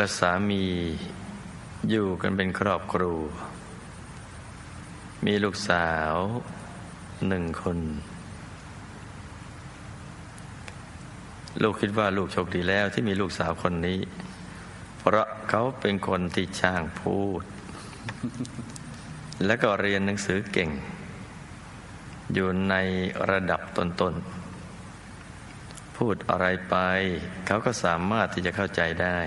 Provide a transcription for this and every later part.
ลูกและสามีอยู่กันเป็นครอบครัว มีลูกสาวหนึ่งคน ลูกคิดว่าลูกโชคดีแล้วที่มีลูกสาวคนนี้ เพราะเขาเป็นคนที่ช่างพูด และก็เรียนหนังสือเก่ง อยู่ในระดับต้นๆพูดอะไรไป เขาก็สามารถที่จะเข้าใจได้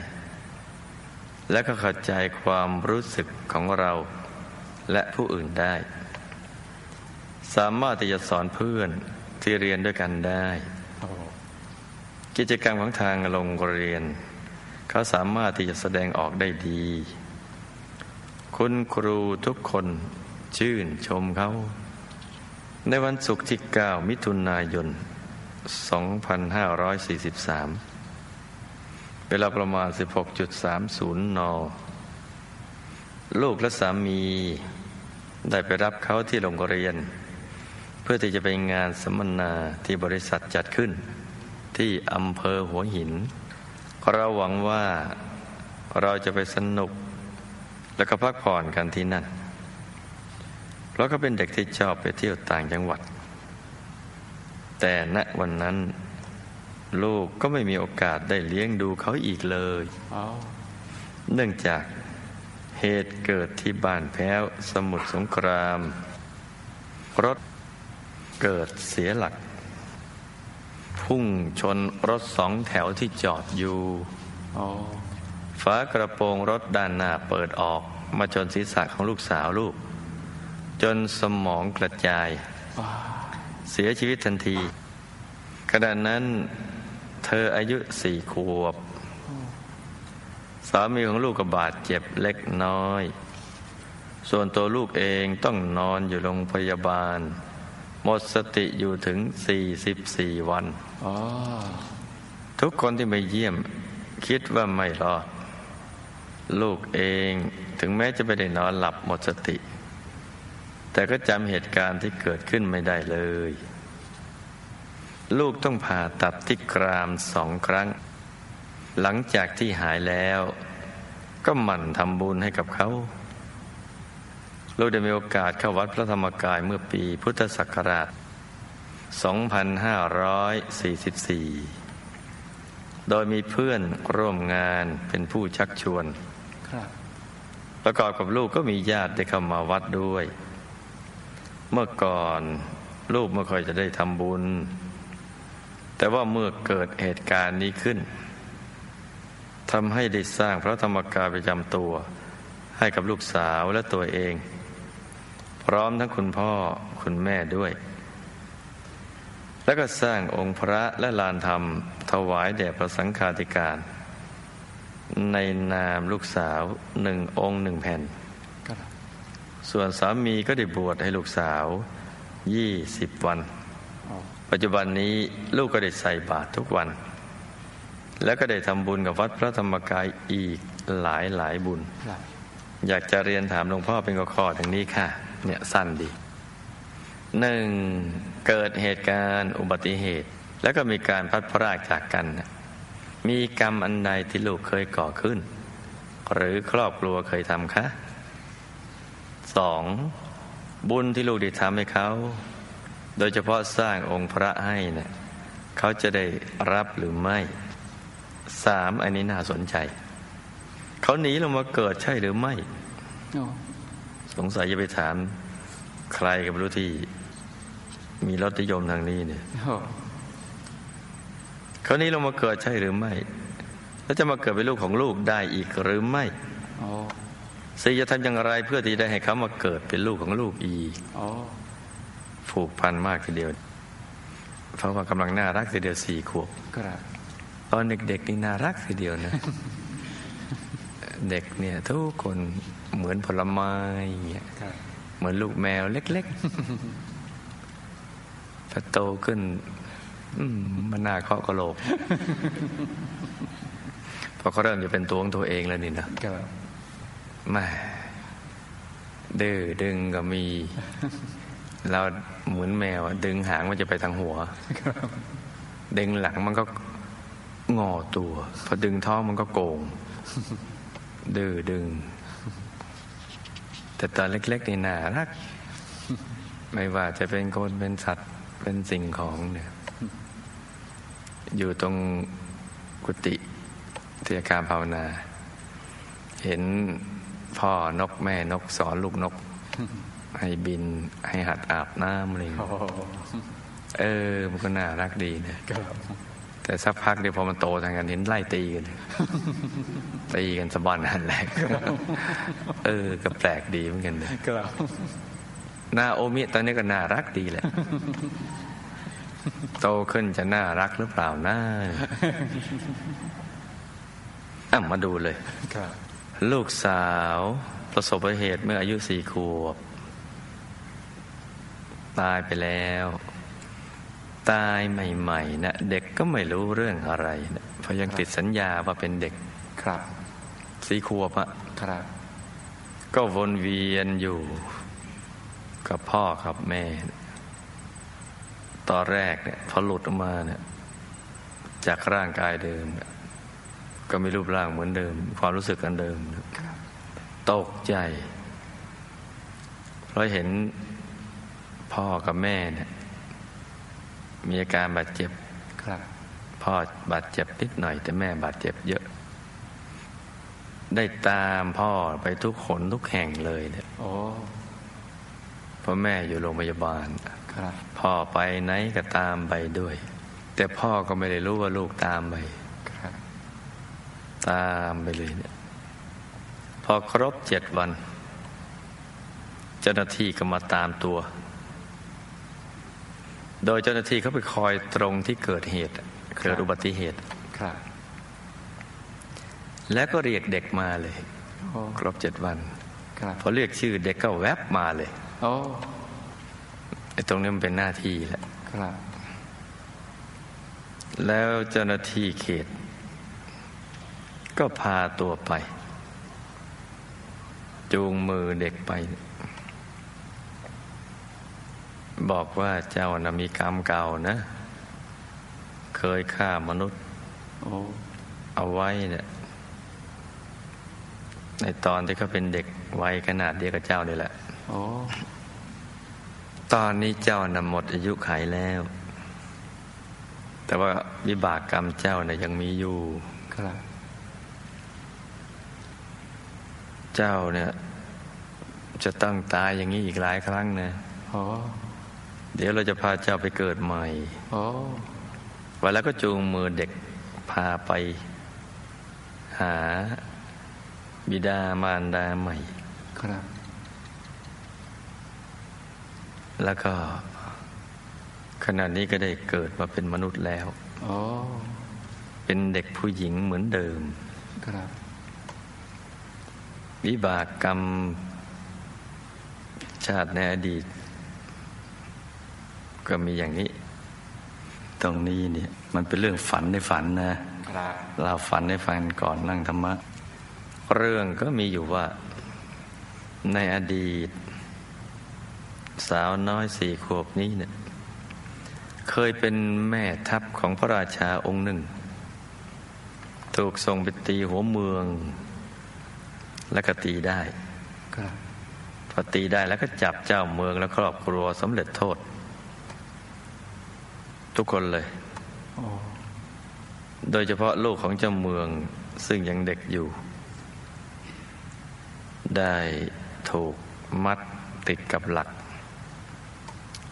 และก็เข้าใจความรู้สึกของเราและผู้อื่นได้ สามารถที่จะสอนเพื่อนที่เรียนด้วยกันได้ กิจกรรมของทางโรงเรียน เขาสามารถที่จะแสดงออกได้ดี คุณครูทุกคนชื่นชมเขา ในวันศุกร์ที่ 9 มิถุนายน 2543 วลาประมาณ 16.30 น ลูกและสามีได้ไปรับเขาที่โรงเรียน เพื่อที่จะไปงานสัมมนาที่บริษัทจัดขึ้น ที่อำเภอหัวหิน เราหวังว่าเราจะไปสนุก และก็พักผ่อนกันที่นั่น เพราะเขาเป็นเด็กที่ชอบไปเที่ยวต่างจังหวัด แต่ณวันนั้น ลูกก็ไม่มีโอกาสได้เลี้ยงดูเขาอีกเลยเนื่องจากเหตุเกิดที่บ้านแพ้วสมุทรสงคราม รถเกิดเสียหลัก พุ่งชนรถสองแถวที่จอดอยู่ฝากระโปรงรถด้านหน้าเปิดออกมาชนศีรษะของลูกสาวลูก จนสมองกระจาย เสียชีวิตทันทีขณะนั้น เธออายุสี่ขวบ สามีของลูกก็บาดเจ็บเล็กน้อย ส่วนตัวลูกเองต้องนอนอยู่โรงพยาบาล หมดสติอยู่ถึง44วันทุกคนที่มาเยี่ยมคิดว่าไม่รอด ลูกเองถึงแม้จะไม่ได้นอนหลับหมดสติ แต่ก็จำเหตุการณ์ที่เกิดขึ้นไม่ได้เลย ลูกต้องผ่าตัดที่กรามสองครั้ง หลังจากที่หายแล้ว ก็หมั่นทำบุญให้กับเขา ลูกได้มีโอกาสเข้าวัดพระธรรมกายเมื่อปีพุทธศักราช 2544 โดยมีเพื่อนร่วมงานเป็นผู้ชักชวน ประกอบกับลูกก็มีญาติได้เข้ามาวัดด้วย เมื่อก่อนลูกไม่ค่อยจะได้ทำบุญ แต่ว่าเมื่อเกิดเหตุการณ์นี้ขึ้นทำให้ได้สร้างพระธรรมกายประจำตัว ให้กับลูกสาวและตัวเอง พร้อมทั้งคุณพ่อคุณแม่ด้วย แล้วก็สร้างองค์พระและลานธรรม ถวายแด่พระสังฆาธิการ ในนามลูกสาวหนึ่งองค์หนึ่งแผ่น ส่วนสามีก็ได้บวชให้ลูกสาวยี่สิบวัน ปัจจุบันนี้ลูกก็ได้ใส่บาตรทุกวัน แล้วก็ได้ทำบุญกับวัดพระธรรมกายอีกหลายหลายบุญ อยากจะเรียนถามหลวงพ่อเป็นข้อๆอย่างนี้ค่ะ เนี่ยสั้นดีหนึ่งเกิดเหตุการณ์อุบัติเหตุ แล้วก็มีการพัดพรากจากกัน มีกรรมอันใดที่ลูกเคยก่อขึ้น หรือครอบครัวเคยทำคะสองบุญที่ลูกได้ทำให้เขา โดยเฉพาะสร้างองค์พระให้เนะี่ยเขาจะได้รับหรือไม่สามอันนี้น่าสนใจ เขาหนีลงมาเกิดใช่หรือไม่สงสัยจะไปถามใครกับรู้ที่ มีรถนิยมทางนี้เนี่ยเขานี้ลงมาเกิดใช่หรือไม่ แล้วจะมาเกิดเป็นลูกของลูกได้อีกหรือไม่สี่จะทำอย่างไรเพื่อที่ได้ให้เขามาเกิดเป็นลูกของลูกอีก ผูกพันมากทีเดียว เพราะว่ากำลังน่ารักทีเดียวสี่ขวบตอนเด็กๆนี่น่ารักทีเดียวนะ เด็กเนี่ย ทุกคนเหมือนผลไม้เงี้ยเหมือนลูกแมวเล็กๆพอโตขึ้นมันน่าเคาะกระโหลกพอเขาเริ่มจะเป็นตัวของตัวเองแล้วนี่นะมาดื้อดึงก็มี เราเหมือนแมวดึงหางมันจะไปทางหัวดึงหลังมันก็งอตัว พอดึงท้องมันก็โกง ดื้อดึง แต่ตอนเล็กๆนี่น่ารัก ไม่ว่าจะเป็นคนเป็นสัตว์เป็นสิ่งของเนี่ย อยู่ตรงกุฏิเทียการภาวนา เห็นพ่อนกแม่นกสอนลูกนก ให้บินให้หัดอาบน้ำอะไรอย่างเงี้ยเออ มันก็น่ารักดีนะแต่สักพักเดียวพอมันโตทางกันเห็นไล่ตีกัน ตีกันสะบันหันแหลกเออ ก็แปลกดีเหมือนกันเลยนาโอมิตอนนี้ก็น่ารักดีแหละ โตขึ้นจะน่ารักหรือเปล่าน่าอะมาดูเลย ลูกสาวประสบอุบัติเหตุเมื่ออายุสี่ขวบ ตายไปแล้ว ตายใหม่ๆนะเด็กก็ไม่รู้เรื่องอะไรนะเพราะยังติดสัญญาว่าเป็นเด็กครับสี่ขวบอะครับ ก็วนเวียนอยู่ กับพ่อกับแม่ ตอนแรกเนี่ยพอหลุดออกมาเนี่ยจากร่างกายเดิมเนี่ยก็มีรูปร่างเหมือนเดิม ความรู้สึกกันเดิมนะตกใจ เพราะเห็น พ่อกับแม่เนี่ยมีอาการบาดเจ็บครับพ่อบาดเจ็บนิดหน่อย แต่แม่บาดเจ็บเยอะ ได้ตามพ่อไปทุกขนทุกแห่งเลยเนี่ยโอ้เพราะแม่อยู่โรงพยาบาลครับพ่อไปไหนก็ตามไปด้วย แต่พ่อก็ไม่ได้รู้ว่าลูกตามไปครับตามไปเลยเนี่ย พอครบเจ็ดวัน เจ้าหน้าที่ก็มาตามตัว โดยเจ้าหน้าที่เขาไปคอยตรงที่เกิดเหตุเกิดอุบัติเหตุครับแล้วก็เรียกเด็กมาเลยโอ้ครบเจ็ดวันครับพอเรียกชื่อเด็กก็แวบมาเลยโอ้ไอ้ตรงนี้มันเป็นหน้าที่แหละครับแล้วเจ้าหน้าที่เขต ก็พาตัวไป จูงมือเด็กไป บอกว่าเจ้านะมีกรรมเก่านะ เคยฆ่ามนุษย์โอ้เอาไว้เนี่ยในตอนที่เขาเป็นเด็กวัยขนาดเดียวกับเจ้านี่แหละโอ้ตอนนี้เจ้านำหมดอายุขัยแล้ว แต่ว่าวิบากกรรมเจ้าเนี่ยยังมีอยู่ครับเจ้าเนี่ย จะต้องตายอย่างนี้อีกหลายครั้งนะโอ้ เดี๋ยวเราจะพาเจ้าไปเกิดใหม่โอ้วันแล้วก็จูงมือเด็กพาไป หา บิดามารดาใหม่ ครับ แล้วก็ ขณะนี้ก็ได้เกิดมาเป็นมนุษย์แล้วโอ้เป็นเด็กผู้หญิงเหมือนเดิม ครับวิบากกรรม ชาติในอดีต ก็มีอย่างนี้ ตรงนี้เนี่ย มันเป็นเรื่องฝันในฝันนะครับเราฝันให้ฟังก่อนนั่งธรรมะ เรื่องก็มีอยู่ว่า ในอดีต สาวน้อยสี่ขวบนี้เนี่ย เคยเป็นแม่ทัพของพระราชาองค์หนึ่ง ถูกส่งไปตีหัวเมือง แล้วก็ตีได้ครับพอตีได้แล้วก็จับเจ้าเมืองและครอบครัวสำเร็จโทษ ทุกคนเลยโอ้โดยเฉพาะลูกของเจ้าเมืองซึ่งยังเด็กอยู่ ได้ถูกมัดติดกับหลัก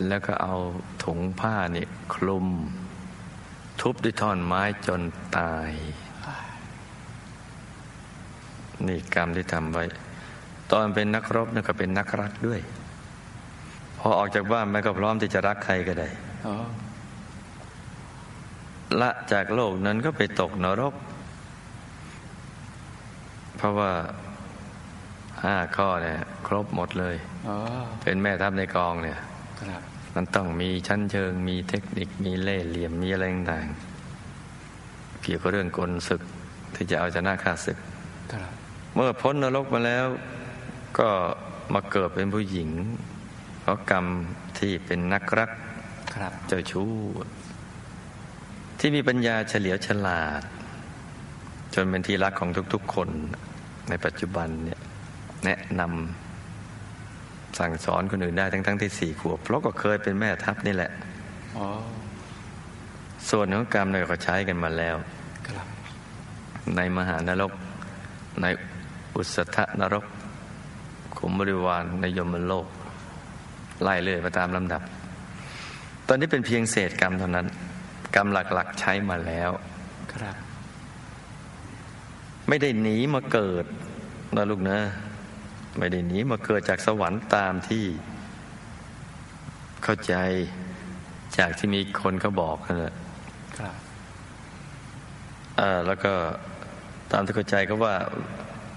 แล้วก็เอาถุงผ้านี่คลุม ทุบด้วยท่อนไม้จนตาย นี่กรรมที่ทำไว้ ตอนเป็นนักรบนี่ก็เป็นนักรักด้วย พอออกจากบ้านมันก็พร้อมที่จะรักใครก็ได้โอ้ ละจากโลกนั้นก็ไปตกนรก เพราะว่าห้าข้อเนี่ย ครบหมดเลยโอ้เป็นแม่ทัพในกองเนี่ยครับมันต้องมีชั้นเชิง มีเทคนิคมีเล่ห์เหลี่ยมมีอะไรต่างๆเกี่ยวกับเรื่องกลศึกที่จะเอาชนะข้าศึกครับเมื่อพ้นนรกมาแล้ว ก็มาเกิดเป็นผู้หญิง เพราะกรรมที่เป็นนักรักครับเจ้าชู้ ที่มีปัญญาเฉลียวฉลาด จนเป็นที่รักของทุกๆคนในปัจจุบันเนี่ยแนะนำสั่งสอนคนอื่นได้ทั้งๆทที่สี่ขวบเพราะก็เคยเป็นแม่ทัพนี่แหละส่วนของกรรมเนี่ยก็ใช้กันมาแล้ว ในมหานรก ในอุสธนรก ขุมบริวารในยมโลก ไล่เลยไปตามลำดับ ตอนนี้เป็นเพียงเศษกรรมเท่านั้น กรรมหลักๆใช้มาแล้วครับ ไม่ได้หนีมาเกิดนะลูกนะ ไม่ได้หนีมาเกิดจากสวรรค์ตามที่ เข้าใจจากที่มีคนเขาบอกนั่นแหละครับอ่าแล้วก็ตามที่เข้าใจก็ว่า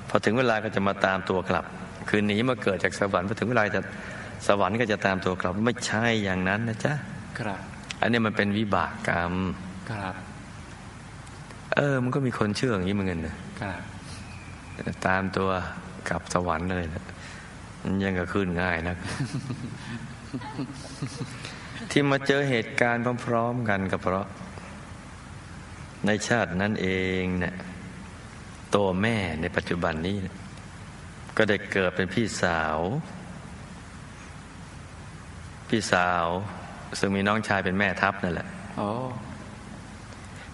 พอถึงเวลาก็จะมาตามตัวกลับ คือหนีมาเกิดจากสวรรค์พอถึงเวลาจะสวรรค์ก็จะตามตัวกลับ ไม่ใช่อย่างนั้นนะจ๊ะครับ อันนี้มันเป็นวิบากกรรมครับเออ มันก็มีคนเชื่ออย่างนี้เหมือนกันนะครับตามตัวกลับสวรรค์เลยนะมันยังก็ขึ้นง่ายนะ ที่มาเจอเหตุการณ์พร้อมๆกันก็เพราะ ในชาตินั้นเองเนี่ยตัวแม่ในปัจจุบันนี้เนี่ยก็ได้เกิดเป็นพี่สาว พี่สาว ซึ่งมีน้องชายเป็นแม่ทัพนั่นแหละอ๋อ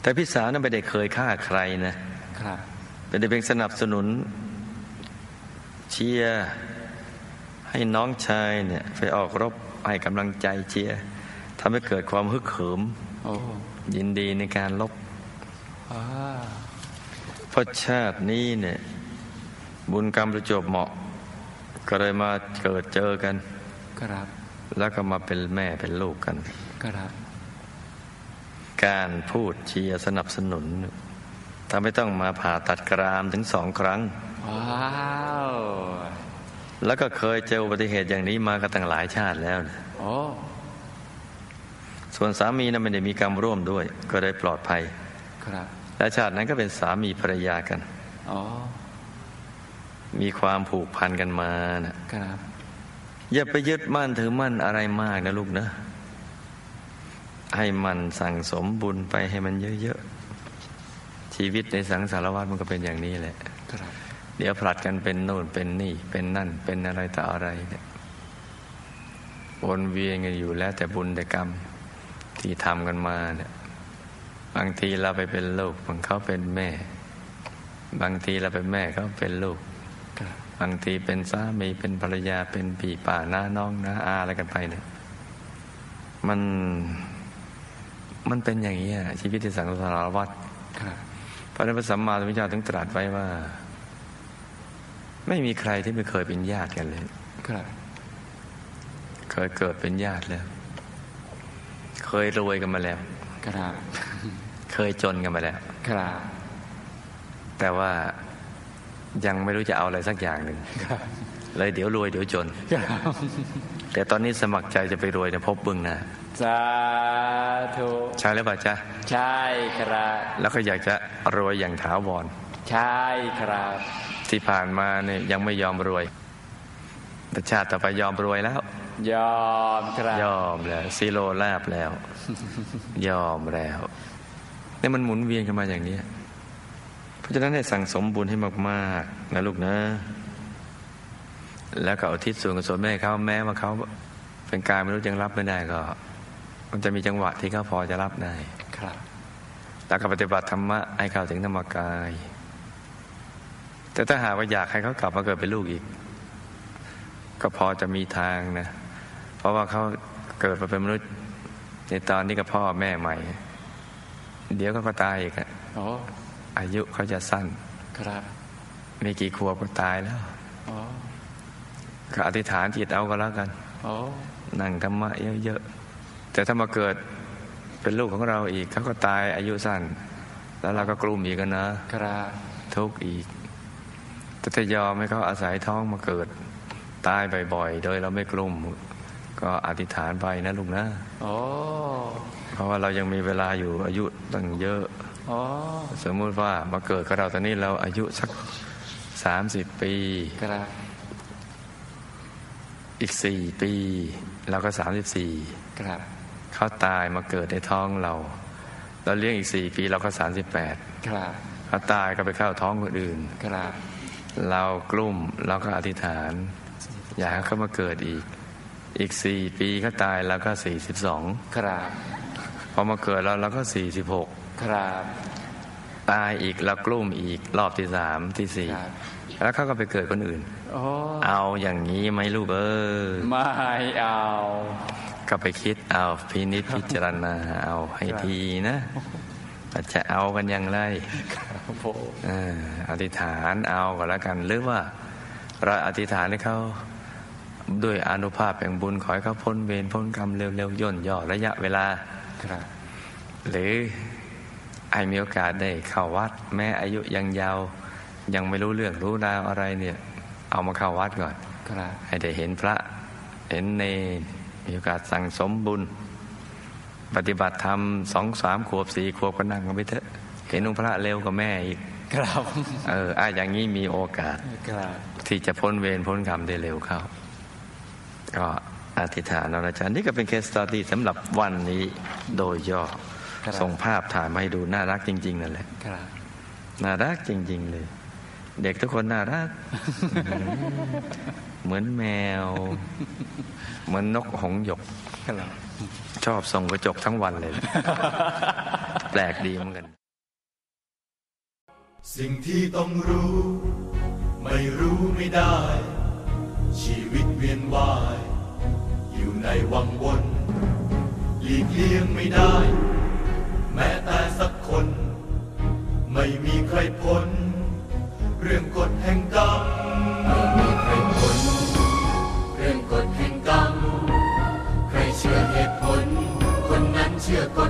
แต่พี่สาวนั้นไม่ได้เคยฆ่าใครนะครับเป็นแต่เพียงสนับสนุน เชียร์ให้น้องชายเนี่ย ไปออกรบให้กำลังใจเชียร์ทำให้เกิดความฮึกเหิมโอ้ยินดีในการลบอ่าเพราะชาตินี้เนี่ย บุญกรรมประจวบเหมาะ ก็เลยมาเกิดเจอกัน ครับ แล้วก็มาเป็นแม่เป็นลูกกันครับ การพูดเชียร์สนับสนุนทำให้ต้องมาผ่าตัดกรามถึงสองครั้ง ว้าวแล้วก็เคยเจออุบัติเหตุอย่างนี้มากันตั้งหลายชาติแล้วนะโอ้ส่วนสามีนั้นไม่ได้มีกรรมร่วมด้วย ก็ได้ปลอดภัย ครับ และชาตินั้นก็เป็นสามีภรรยากัน อ๋อ มีความผูกพันกันมานะครับ อย่าไปยึดมั่นถือมั่นอะไรมากนะลูกนะ ให้มันสั่งสมบุญไปให้มันเยอะๆ ชีวิตในสังสารวัฏมันก็เป็นอย่างนี้แหละ เดี๋ยวผลัดกันเป็นโน่นเป็นนี่ เป็นนั่น เป็นอะไรต่ออะไรเนี่ยวนเวียนกันอยู่แล้วแต่บุญแต่กรรมที่ทำกันมาเนี่ยบางทีเราไปเป็นลูกบางเขาเป็นแม่ บางทีเราเป็นแม่เขาเป็นลูก บบางทีเป็นสามีเป็นภรรยาเป็นพี่ป่าน้าน้องน้าอาอะไรกันไปเนี่ยมันมันเป็นอย่างนี้อะชีวิตในสังสารวัฏครับพระนพระสัมมาสัมพุทธเจ้าถึงตรัสไว้ว่า ไม่มีใครที่ไม่เคยเป็นญาติกันเลยครับเคยเกิดเป็นญาติแล้ว เคยรวยกันมาแล้วครับเคยจนกันมาแล้วครับแต่ว่า ยังไม่รู้จะเอาอะไรสักอย่างหนึ่งครับเลยเดี๋ยวรวยเดี๋ยวจนครับแต่ตอนนี้สมัครใจจะไปรวยในภพบึงหนะสาธุใช่หรือเปล่าจ๊ะใช่ครับ แล้วก็อยากจะรวยอย่างถาวร ใช่ครับ ที่ผ่านมาเนี่ยยังไม่ยอมรวยแต่ชาติต่อไปยอมรวยแล้ว ยอมครับ ยอมแล้วซีโรลาบแล้ว ยอมแล้วเนี่ยมันหมุนเวียนกันมาอย่างนี้เพ ราะฉะนั้นให้สั่งสมบุญให้มากๆนะลูกนะ แล้วก็เอาทิศส่วนกุศลแม่เขาแม้ว่าเขาเป็นการไม่รู้ยังรับไม่ได้ก็ มันจะมีจังหวะที่เขาพอจะรับได้ครับแล้วก็ปฏิบัติธรรมะให้เข้าถึงธรรมกาย แต่ถ้าหากว่าอยากให้เขากลับมาเกิดเป็นลูกอีก ก็พอจะมีทางนะ เพราะว่าเขาเกิดมาเป็นมนุษย์ ในตอนนี้กับพ่อแม่ใหม่ เดี๋ยวเขาก็ตายอีกอะโอ้อายุเขาจะสั้น ครับไม่กี่ขวบก็ตายแล้วโอ้ก็อธิษฐานจิตเอาก็แล้วกันโอ้นั่งธรรมะเยอะๆ แต่ถ้ามาเกิดเป็นลูกของเราอีกเขาก็ตายอายุสั้น แล้วเราก็กลุ้มอีกกันนะครับทุกข์อีกแต่ถ้ายอมให้เขาอาศัยท้องมาเกิด ตายบ่อยๆ โดยเราไม่กลุ้มก็อธิษฐานไปนะลูกนะโอ้เพราะว่าเรายังมีเวลาอยู่อายุตั้งเยอะโอ้ สมมุติว่ามาเกิดกับเราตอนนี้เราอายุสักสามสิบปีครับอีกสี่ปีเราก็สามสิบสี่ครับเขาตายมาเกิดในท้องเราเราเลี้ยงอีกสี่ปีเราก็สามสิบแปดครับเขาตายก็ไปเข้าท้องคนอื่นครับเรากลุ่มเราก็อธิษฐาน อยากให้เขามาเกิดอีก อีกสี่ปีเขาตายเราก็สี่สิบสองครับพอมาเกิดเราเราก็สี่สิบหก ครับตายอีกเรากลุ่มอีกรอบที่สามที่สี่ครับแล้วเขาก็ไปเกิดคนอื่นโอ้เอาอย่างนี้ไหมลูกเออไม่เอา ก็ไปคิดเอาพินิจพิจารณาเอาให้ทีนะว่าจะเอากันอย่างไรครับผมเอออธิษฐานเอาก็แล้วกัน หรือว่า เราอธิษฐานให้เขาด้วยอนุภาพแห่งบุญขอให้เขาพ้นเวรพ้นกรรมเร็วๆย่นย่อระยะเวลาครับหรือ ไอมีโอกาสได้เข้าวัด แม้อายุยังยาว ยังไม่รู้เรื่องรู้ราวอะไรเนี่ย เอามาเข้าวัดก่อนครับให้ได้เห็นพระเห็นเนรมีโอกาสสั่งสมบุญ ปฏิบัติธรรมสองสามขวบสี่ขวบก็นั่งกันไปเถอะ เห็นองค์พระเร็วกว่าแม่อีกครับเอออะอย่างนี้มีโอกาสครับที่จะพ้นเวรพ้นกรรมได้เร็วเข้า ก็อธิษฐานเอานะจ๊ะนี่ก็เป็นเคสตอรี่สำหรับวันนี้โดยย่อครับ ส่งภาพถ่ายมาให้ดูน่ารักจริง ๆ นั่นแหละครับน่ารักจริง ๆ เลย เด็กทุกคนน่ารัก เหมือนแมว เหมือนนกหงส์หยกครับชอบส่องกระจกทั้งวันเลยแหละแปลกดีเหมือนกัน สิ่งที่ต้องรู้ ไม่รู้ไม่ได้ ชีวิตเวียนว่าย อยู่ในวังวนหลีกเลี่ยงไม่ได้ แม้แต่สักคน ไม่มีใครพ้น เรื่องกฎแห่งกรรม ไม่มีใครพ้น เรื่องกฎแห่งกรรม ใครเชื่อเหตุผล คนนั้นเชื่อกฎ